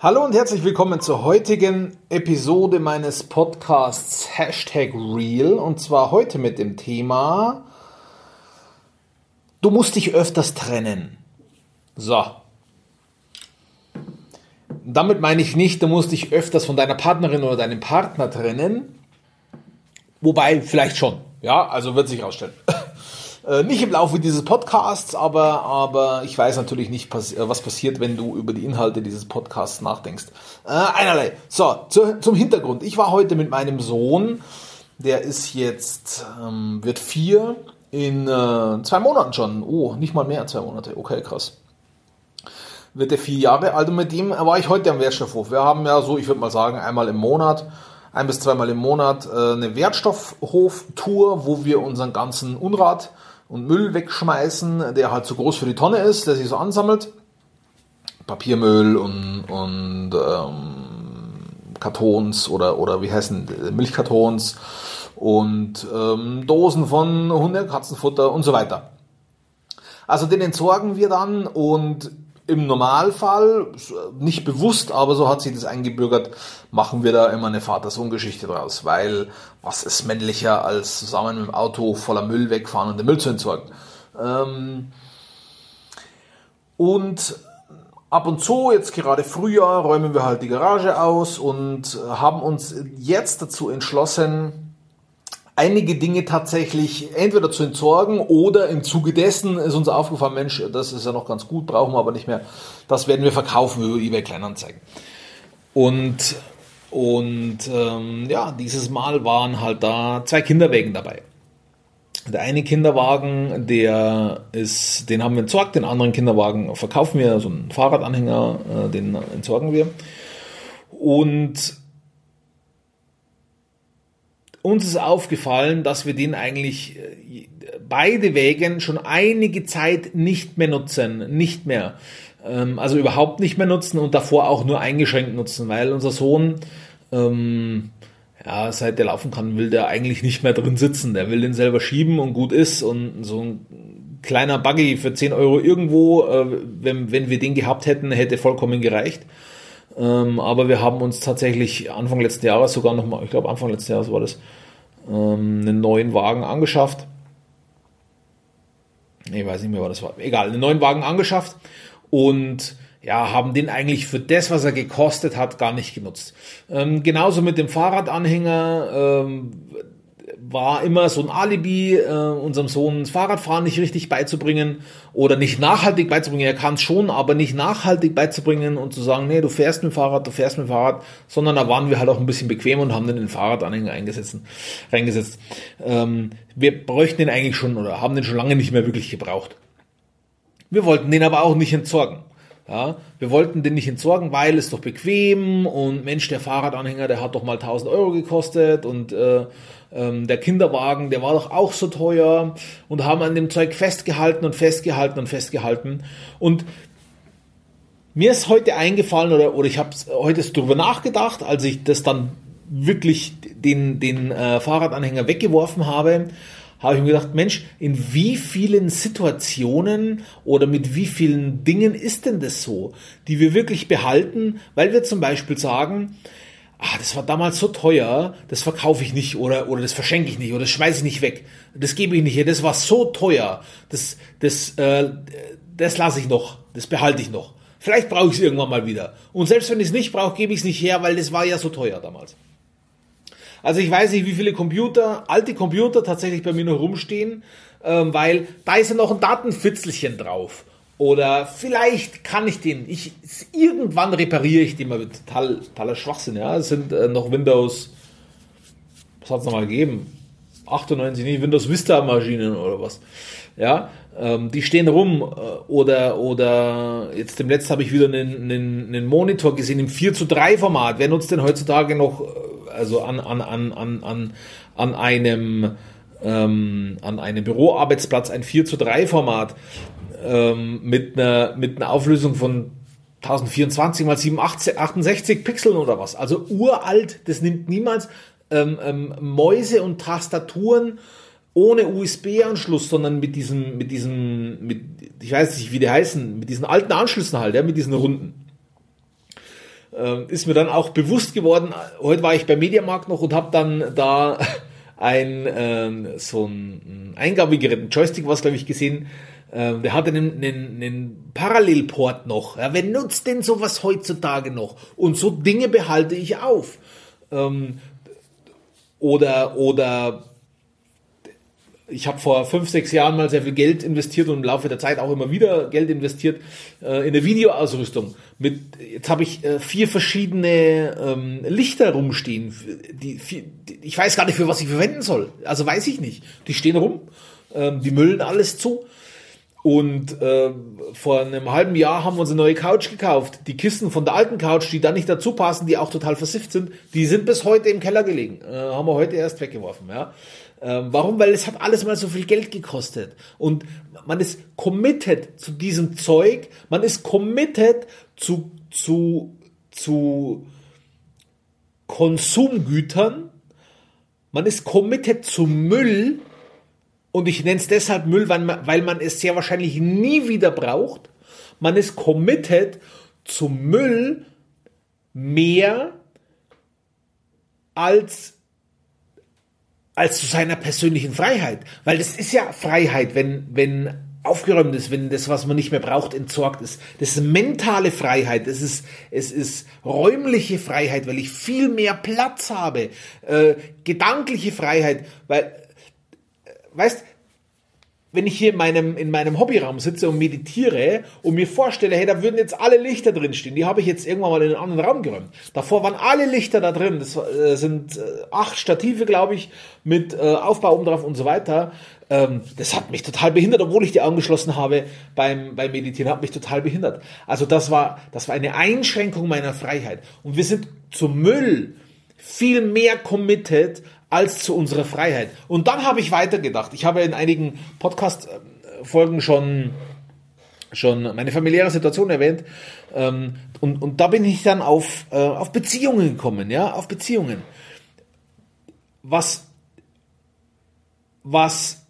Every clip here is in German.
Hallo und herzlich willkommen zur heutigen Episode meines Podcasts Hashtag Real und zwar heute mit dem Thema Du musst dich öfters trennen. So. Damit meine ich nicht, du musst dich öfters von deiner Partnerin oder deinem Partner trennen. Wobei, vielleicht schon. Ja, also wird sich herausstellen. Äh, nicht im Laufe dieses Podcasts, aber, aber ich weiß natürlich nicht, äh, was passiert, wenn du über die Inhalte dieses Podcasts nachdenkst. Äh, einerlei. So, zu, zum Hintergrund. Ich war heute mit meinem Sohn, der ist jetzt, ähm, wird vier, in äh, zwei Monaten schon. Oh, nicht mal mehr, zwei Monate. Okay, krass. Wird er vier Jahre alt und mit ihm war ich heute am Wertstoffhof. Wir haben ja so, ich würde mal sagen, einmal im Monat ein bis zweimal im Monat äh, eine Wertstoffhof-Tour, wo wir unseren ganzen Unrat und Müll wegschmeißen, der halt zu groß für die Tonne ist, der sich so ansammelt. Papiermüll und, und ähm, Kartons oder, oder wie heißen Milchkartons und ähm, Dosen von Hunde, Katzenfutter und so weiter. Also den entsorgen wir dann und im Normalfall, nicht bewusst, aber so hat sich das eingebürgert, machen wir da immer eine Vater-Sohn-Geschichte draus, weil was ist männlicher, als zusammen mit dem Auto voller Müll wegfahren und den Müll zu entsorgen. Ähm und ab und zu, jetzt gerade Frühjahr, räumen wir halt die Garage aus und haben uns jetzt dazu entschlossen, einige Dinge tatsächlich entweder zu entsorgen oder im Zuge dessen ist uns aufgefallen, Mensch, das ist ja noch ganz gut, brauchen wir aber nicht mehr. Das werden wir verkaufen über eBay Kleinanzeigen. Und, und ähm, ja, dieses Mal waren halt da zwei Kinderwägen dabei. Der eine Kinderwagen, der ist, den haben wir entsorgt, den anderen Kinderwagen verkaufen wir, so einen Fahrradanhänger, äh, den entsorgen wir. Und uns ist aufgefallen, dass wir den eigentlich äh, beide Wägen schon einige Zeit nicht mehr nutzen, nicht mehr. Ähm, also überhaupt nicht mehr nutzen und davor auch nur eingeschränkt nutzen, weil unser Sohn, ähm, ja, seit der laufen kann, will der eigentlich nicht mehr drin sitzen. Der will den selber schieben und gut ist und so ein kleiner Buggy für 10 Euro irgendwo, äh, wenn, wenn wir den gehabt hätten, hätte vollkommen gereicht. Ähm, aber wir haben uns tatsächlich Anfang letzten Jahres sogar nochmal, ich glaube Anfang letzten Jahres war das, ähm, einen neuen Wagen angeschafft. Ich weiß nicht mehr, was das war. Egal, einen neuen Wagen angeschafft und ja, haben den eigentlich für das, was er gekostet hat, gar nicht genutzt. Ähm, genauso mit dem Fahrradanhänger. Ähm, war immer so ein Alibi, äh, unserem Sohn Fahrradfahren nicht richtig beizubringen oder nicht nachhaltig beizubringen. Er kann es schon, aber nicht nachhaltig beizubringen und zu sagen, nee, du fährst mit dem Fahrrad, du fährst mit dem Fahrrad, sondern da waren wir halt auch ein bisschen bequem und haben dann den Fahrradanhänger eingesetzt, reingesetzt. Ähm, wir bräuchten den eigentlich schon oder haben den schon lange nicht mehr wirklich gebraucht. Wir wollten den aber auch nicht entsorgen. Ja, wir wollten den nicht entsorgen, weil es doch bequem und Mensch, der Fahrradanhänger, der hat doch mal 1000 Euro gekostet und äh, ähm, der Kinderwagen, der war doch auch so teuer und haben an dem Zeug festgehalten und festgehalten und festgehalten. Und mir ist heute eingefallen oder, oder ich habe heute darüber nachgedacht, als ich das dann wirklich den, den äh, Fahrradanhänger weggeworfen habe, habe ich mir gedacht, Mensch, in wie vielen Situationen oder mit wie vielen Dingen ist denn das so, die wir wirklich behalten, weil wir zum Beispiel sagen, ah, das war damals so teuer, das verkaufe ich nicht oder, oder das verschenke ich nicht oder das schmeiße ich nicht weg, das gebe ich nicht her, das war so teuer, das, das, äh, das lasse ich noch, das behalte ich noch. Vielleicht brauche ich es irgendwann mal wieder. Und selbst wenn ich es nicht brauche, gebe ich es nicht her, weil das war ja so teuer damals. Also ich weiß nicht, wie viele Computer, alte Computer tatsächlich bei mir noch rumstehen, ähm, weil da ist ja noch ein Datenfitzelchen drauf. Oder vielleicht kann ich den, ich, irgendwann repariere ich den mal mit total, totaler Schwachsinn, ja. Es sind äh, noch Windows, was hat es nochmal gegeben? 98, nicht Windows Vista Maschinen oder was. Ja, ähm, die stehen rum äh, oder oder jetzt dem letzten habe ich wieder einen, einen, einen Monitor gesehen im 4 zu 3 Format. Wer nutzt denn heutzutage noch äh, also an, an, an, an, an, an einem ähm, an einem Büroarbeitsplatz ein 4 zu 3 Format ähm, mit, einer, mit einer Auflösung von 1024 mal 768 Pixeln oder was. Also uralt, das nimmt niemals ähm, ähm, Mäuse und Tastaturen ohne USB-Anschluss, sondern mit diesem, mit diesem, mit, ich weiß nicht, wie die heißen, mit diesen alten Anschlüssen halt, ja, mit diesen runden. Äh, ist mir dann auch bewusst geworden, heute war ich beim Mediamarkt noch und habe dann da ein äh, so ein Eingabegerät, ein Joystick, was glaube ich gesehen, äh, der hatte einen, einen, einen Parallelport noch. Ja, wer nutzt denn sowas heutzutage noch? Und so Dinge behalte ich auf. Ähm, oder oder ich habe vor fünf, sechs Jahren mal sehr viel Geld investiert und im Laufe der Zeit auch immer wieder Geld investiert äh, in eine Videoausrüstung. Mit, jetzt habe ich äh, vier verschiedene ähm, Lichter rumstehen. Die, die, ich weiß gar nicht, für was ich verwenden soll. Also weiß ich nicht. Die stehen rum, ähm, die müllen alles zu. Und äh, vor einem halben Jahr haben wir uns eine neue Couch gekauft. Die Kisten von der alten Couch, die da nicht dazu passen, die auch total versifft sind, die sind bis heute im Keller gelegen. Äh, haben wir heute erst weggeworfen. Ja. Ähm, warum? Weil es hat alles mal so viel Geld gekostet. Und man ist committed zu diesem Zeug, man ist committed zu, zu, zu Konsumgütern, man ist committed zu Müll, und ich nenne es deshalb Müll, weil man, weil man es sehr wahrscheinlich nie wieder braucht. Man ist committed zu Müll mehr als als zu seiner persönlichen Freiheit. Weil das ist ja Freiheit, wenn, wenn aufgeräumt ist, wenn das, was man nicht mehr braucht, entsorgt ist. Das ist mentale Freiheit, es ist, es ist räumliche Freiheit, weil ich viel mehr Platz habe, äh, gedankliche Freiheit, weil, äh, weißt, wenn ich hier in meinem, in meinem Hobbyraum sitze und meditiere und mir vorstelle, hey, da würden jetzt alle Lichter drin stehen, die habe ich jetzt irgendwann mal in einen anderen Raum geräumt. Davor waren alle Lichter da drin, das äh, sind äh, acht Stative, glaube ich, mit äh, Aufbau oben drauf und so weiter. Ähm, das hat mich total behindert, obwohl ich die Augen geschlossen habe beim, beim Meditieren, hat mich total behindert. Also das war, das war eine Einschränkung meiner Freiheit. Und wir sind zum Müll viel mehr committed als zu unserer Freiheit. Und dann habe ich weitergedacht. Ich habe in einigen Podcast-Folgen schon, schon meine familiäre Situation erwähnt. Ähm, und, und da bin ich dann auf, äh, auf Beziehungen gekommen, ja, auf Beziehungen. Was, was,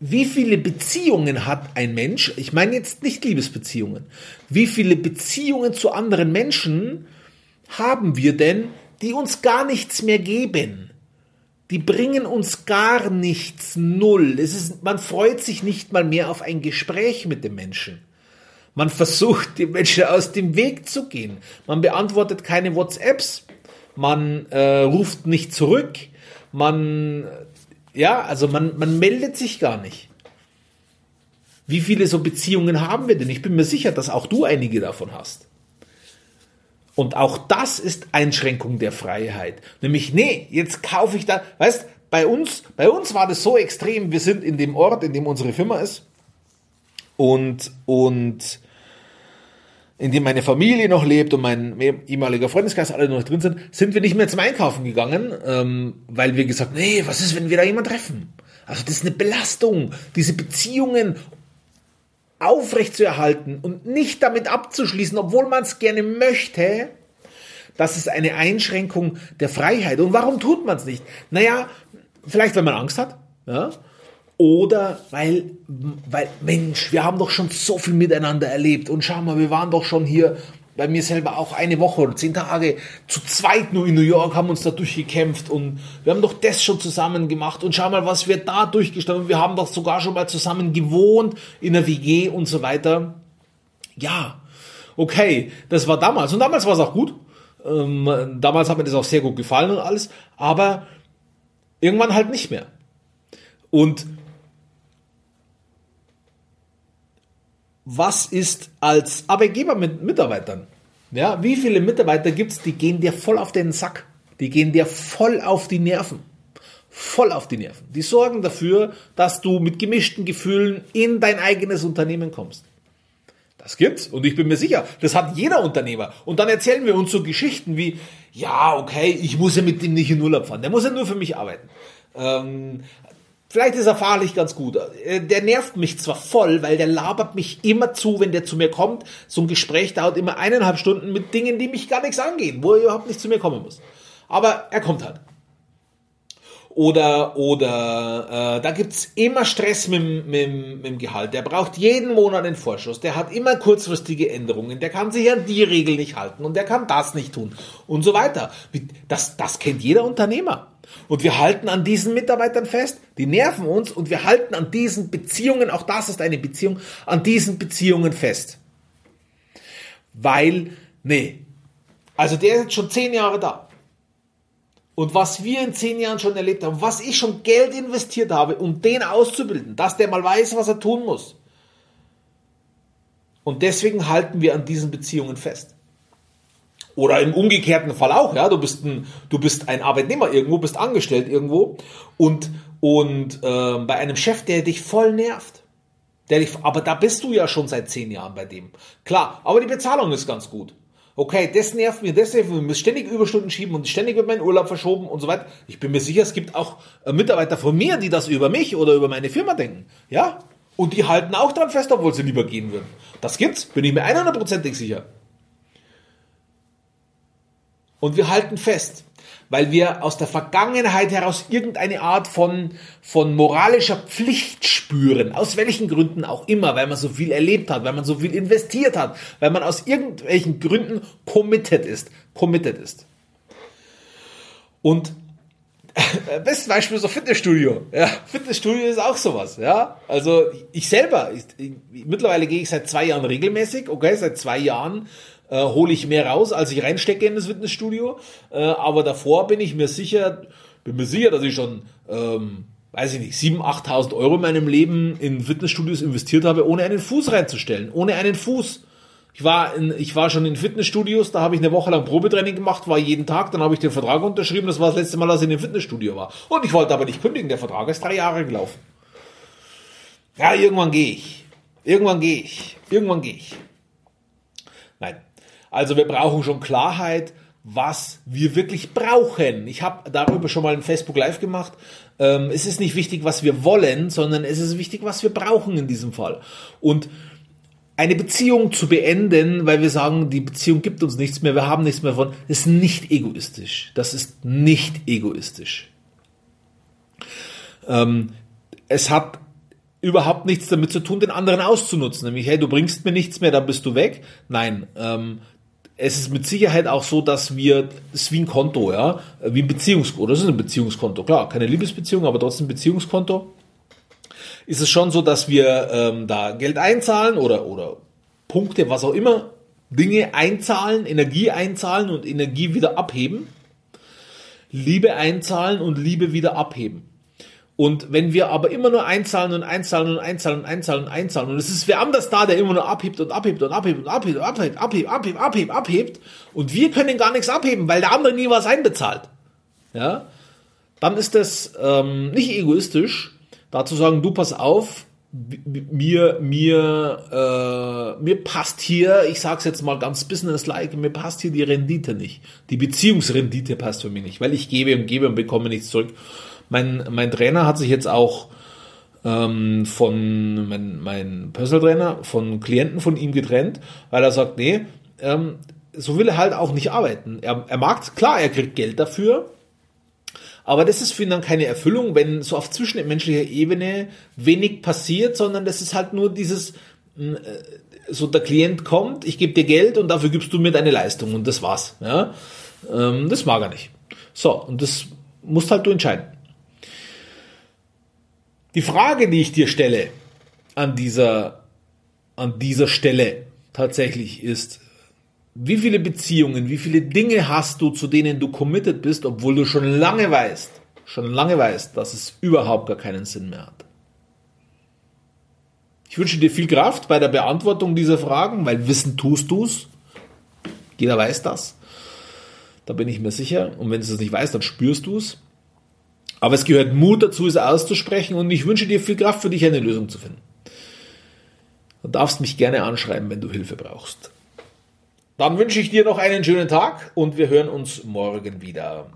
wie viele Beziehungen hat ein Mensch? Ich meine jetzt nicht Liebesbeziehungen. Wie viele Beziehungen zu anderen Menschen haben wir denn, die uns gar nichts mehr geben? Die bringen uns gar nichts, null. Es ist, man freut sich nicht mal mehr auf ein Gespräch mit dem Menschen. Man versucht, dem Menschen aus dem Weg zu gehen. Man beantwortet keine WhatsApps. Man äh, ruft nicht zurück. Man, ja, also man, man meldet sich gar nicht. Wie viele so Beziehungen haben wir denn? Ich bin mir sicher, dass auch du einige davon hast. Und auch das ist Einschränkung der Freiheit. Nämlich, nee, jetzt kaufe ich da, weißt, bei uns, bei uns war das so extrem, wir sind in dem Ort, in dem unsere Firma ist und, und in dem meine Familie noch lebt und mein ehemaliger Freundeskreis alle noch drin sind, sind wir nicht mehr zum Einkaufen gegangen, ähm, weil wir gesagt, nee, was ist, wenn wir da jemanden treffen? Also das ist eine Belastung, diese Beziehungen aufrechtzuerhalten und nicht damit abzuschließen, obwohl man es gerne möchte, das ist eine Einschränkung der Freiheit. Und warum tut man es nicht? Naja, vielleicht weil man Angst hat, ja, oder weil, weil, Mensch, wir haben doch schon so viel miteinander erlebt und schau mal, wir waren doch schon hier bei mir selber auch eine Woche oder zehn Tage zu zweit nur in New York, haben uns da durchgekämpft und wir haben doch das schon zusammen gemacht und schau mal, was wir da durchgestanden haben. Wir haben doch sogar schon mal zusammen gewohnt in der WG und so weiter. Ja, okay, das war damals und damals war es auch gut. Ähm, damals hat mir das auch sehr gut gefallen und alles, aber irgendwann halt nicht mehr. Und was ist als Arbeitgeber mit Mitarbeitern? Ja, wie viele Mitarbeiter gibt's, die gehen dir voll auf den Sack? Die gehen dir voll auf die Nerven. Voll auf die Nerven. Die sorgen dafür, dass du mit gemischten Gefühlen in dein eigenes Unternehmen kommst. Das gibt's und ich bin mir sicher, das hat jeder Unternehmer. Und dann erzählen wir uns so Geschichten wie, ja, okay, ich muss ja mit dem nicht in Urlaub fahren, der muss ja nur für mich arbeiten. Ähm, Vielleicht ist er fahrlich ganz gut. Äh, der nervt mich zwar voll, weil der labert mich immer zu, wenn der zu mir kommt. So ein Gespräch dauert immer eineinhalb Stunden mit Dingen, die mich gar nichts angehen, wo er überhaupt nicht zu mir kommen muss. Aber er kommt halt. oder, oder äh, da gibt's immer Stress mit, mit, mit dem Gehalt. Der braucht jeden Monat einen Vorschuss. Der hat immer kurzfristige Änderungen. Der kann sich an die Regel nicht halten und der kann das nicht tun und so weiter. Das, das kennt jeder Unternehmer. Und wir halten an diesen Mitarbeitern fest, die nerven uns und wir halten an diesen Beziehungen, auch das ist eine Beziehung, an diesen Beziehungen fest. Weil, nee, also der ist jetzt schon zehn Jahre da. Und was wir in zehn Jahren schon erlebt haben, was ich schon Geld investiert habe, um den auszubilden, dass der mal weiß, was er tun muss. Und deswegen halten wir an diesen Beziehungen fest. Oder im umgekehrten Fall auch, ja, du bist ein, du bist ein Arbeitnehmer irgendwo, bist angestellt irgendwo und, und äh, bei einem Chef, der dich voll nervt. Der dich, aber da bist du ja schon seit zehn Jahren bei dem. Klar, aber die Bezahlung ist ganz gut. Okay, das nervt mir, das nervt mir, wir müssen ständig Überstunden schieben und ständig wird mein Urlaub verschoben und so weiter. Ich bin mir sicher, es gibt auch äh, Mitarbeiter von mir, die das über mich oder über meine Firma denken. Ja? Und die halten auch dran fest, obwohl sie lieber gehen würden. Das gibt's, bin ich mir 100%ig sicher. Und wir halten fest weil wir aus der Vergangenheit heraus irgendeine Art von, von moralischer Pflicht spüren, aus welchen Gründen auch immer, weil man so viel erlebt hat, weil man so viel investiert hat, weil man aus irgendwelchen Gründen committed ist, committed ist. Und Bestes Beispiel so Fitnessstudio. Ja, Fitnessstudio ist auch sowas. Ja, also ich selber, ich, ich, mittlerweile gehe ich seit zwei Jahren regelmäßig. Okay, seit zwei Jahren äh, hole ich mehr raus, als ich reinstecke in das Fitnessstudio. Äh, aber davor bin ich mir sicher, bin mir sicher, dass ich schon, ähm, weiß ich nicht, 7.000, 8.000 Euro in meinem Leben in Fitnessstudios investiert habe, ohne einen Fuß reinzustellen. Ohne einen Fuß. Ich war, in, ich war schon in Fitnessstudios, da habe ich eine Woche lang Probetraining gemacht, war jeden Tag, dann habe ich den Vertrag unterschrieben, das war das letzte Mal, dass ich in dem Fitnessstudio war. Und ich wollte aber nicht kündigen, der Vertrag ist drei Jahre gelaufen. Ja, irgendwann gehe ich. Irgendwann gehe ich. Irgendwann gehe ich. Nein, also wir brauchen schon Klarheit, was wir wirklich brauchen. Ich habe darüber schon mal ein Facebook Live gemacht. Ähm, es ist nicht wichtig, was wir wollen, sondern es ist wichtig, was wir brauchen in diesem Fall. Und eine Beziehung zu beenden, weil wir sagen, die Beziehung gibt uns nichts mehr, wir haben nichts mehr von, ist nicht egoistisch. Das ist nicht egoistisch. Ähm, es hat überhaupt nichts damit zu tun, den anderen auszunutzen. Nämlich, hey, du bringst mir nichts mehr, dann bist du weg. Nein, ähm, es ist mit Sicherheit auch so, dass wir, das ist wie ein Konto, ja, wie ein Beziehungskonto, das ist ein Beziehungskonto, klar, keine Liebesbeziehung, aber trotzdem Beziehungskonto. Ist es schon so, dass wir ähm, da Geld einzahlen oder, oder Punkte, was auch immer, Dinge einzahlen, Energie einzahlen und Energie wieder abheben, Liebe einzahlen und Liebe wieder abheben. Und wenn wir aber immer nur einzahlen und einzahlen und einzahlen und einzahlen und einzahlen und es ist wer anders da, der immer nur abhebt und abhebt und abhebt und abhebt und abhebt, abhebt, abhebt, abhebt, abhebt und wir können gar nichts abheben, weil der andere nie was einbezahlt, ja, dann ist das ähm, nicht egoistisch, da zu sagen, du pass auf, mir, mir, äh, mir passt hier, ich sag's jetzt mal ganz businesslike, mir passt hier die Rendite nicht. Die Beziehungsrendite passt für mich nicht, weil ich gebe und gebe und bekomme nichts zurück. Mein, mein Trainer hat sich jetzt auch ähm, von, mein, mein Personal Trainer, von Klienten von ihm getrennt, weil er sagt, nee, ähm, so will er halt auch nicht arbeiten. Er, er mag, klar, er kriegt Geld dafür, aber das ist für ihn dann keine Erfüllung, wenn so auf zwischenmenschlicher Ebene wenig passiert, sondern das ist halt nur dieses, äh, so der Klient kommt, ich gebe dir Geld und dafür gibst du mir deine Leistung und das war's. Ja? Ähm, das mag er nicht. So, und das musst halt du entscheiden. Die Frage, die ich dir stelle an dieser, an dieser Stelle tatsächlich ist, wie viele Beziehungen, wie viele Dinge hast du, zu denen du committed bist, obwohl du schon lange weißt, schon lange weißt, dass es überhaupt gar keinen Sinn mehr hat? Ich wünsche dir viel Kraft bei der Beantwortung dieser Fragen, weil wissen tust du's. Jeder weiß das. Da bin ich mir sicher. Und wenn du es nicht weißt, dann spürst du es. Aber es gehört Mut dazu, es auszusprechen und ich wünsche dir viel Kraft für dich, eine Lösung zu finden. Du darfst mich gerne anschreiben, wenn du Hilfe brauchst. Dann wünsche ich dir noch einen schönen Tag und wir hören uns morgen wieder.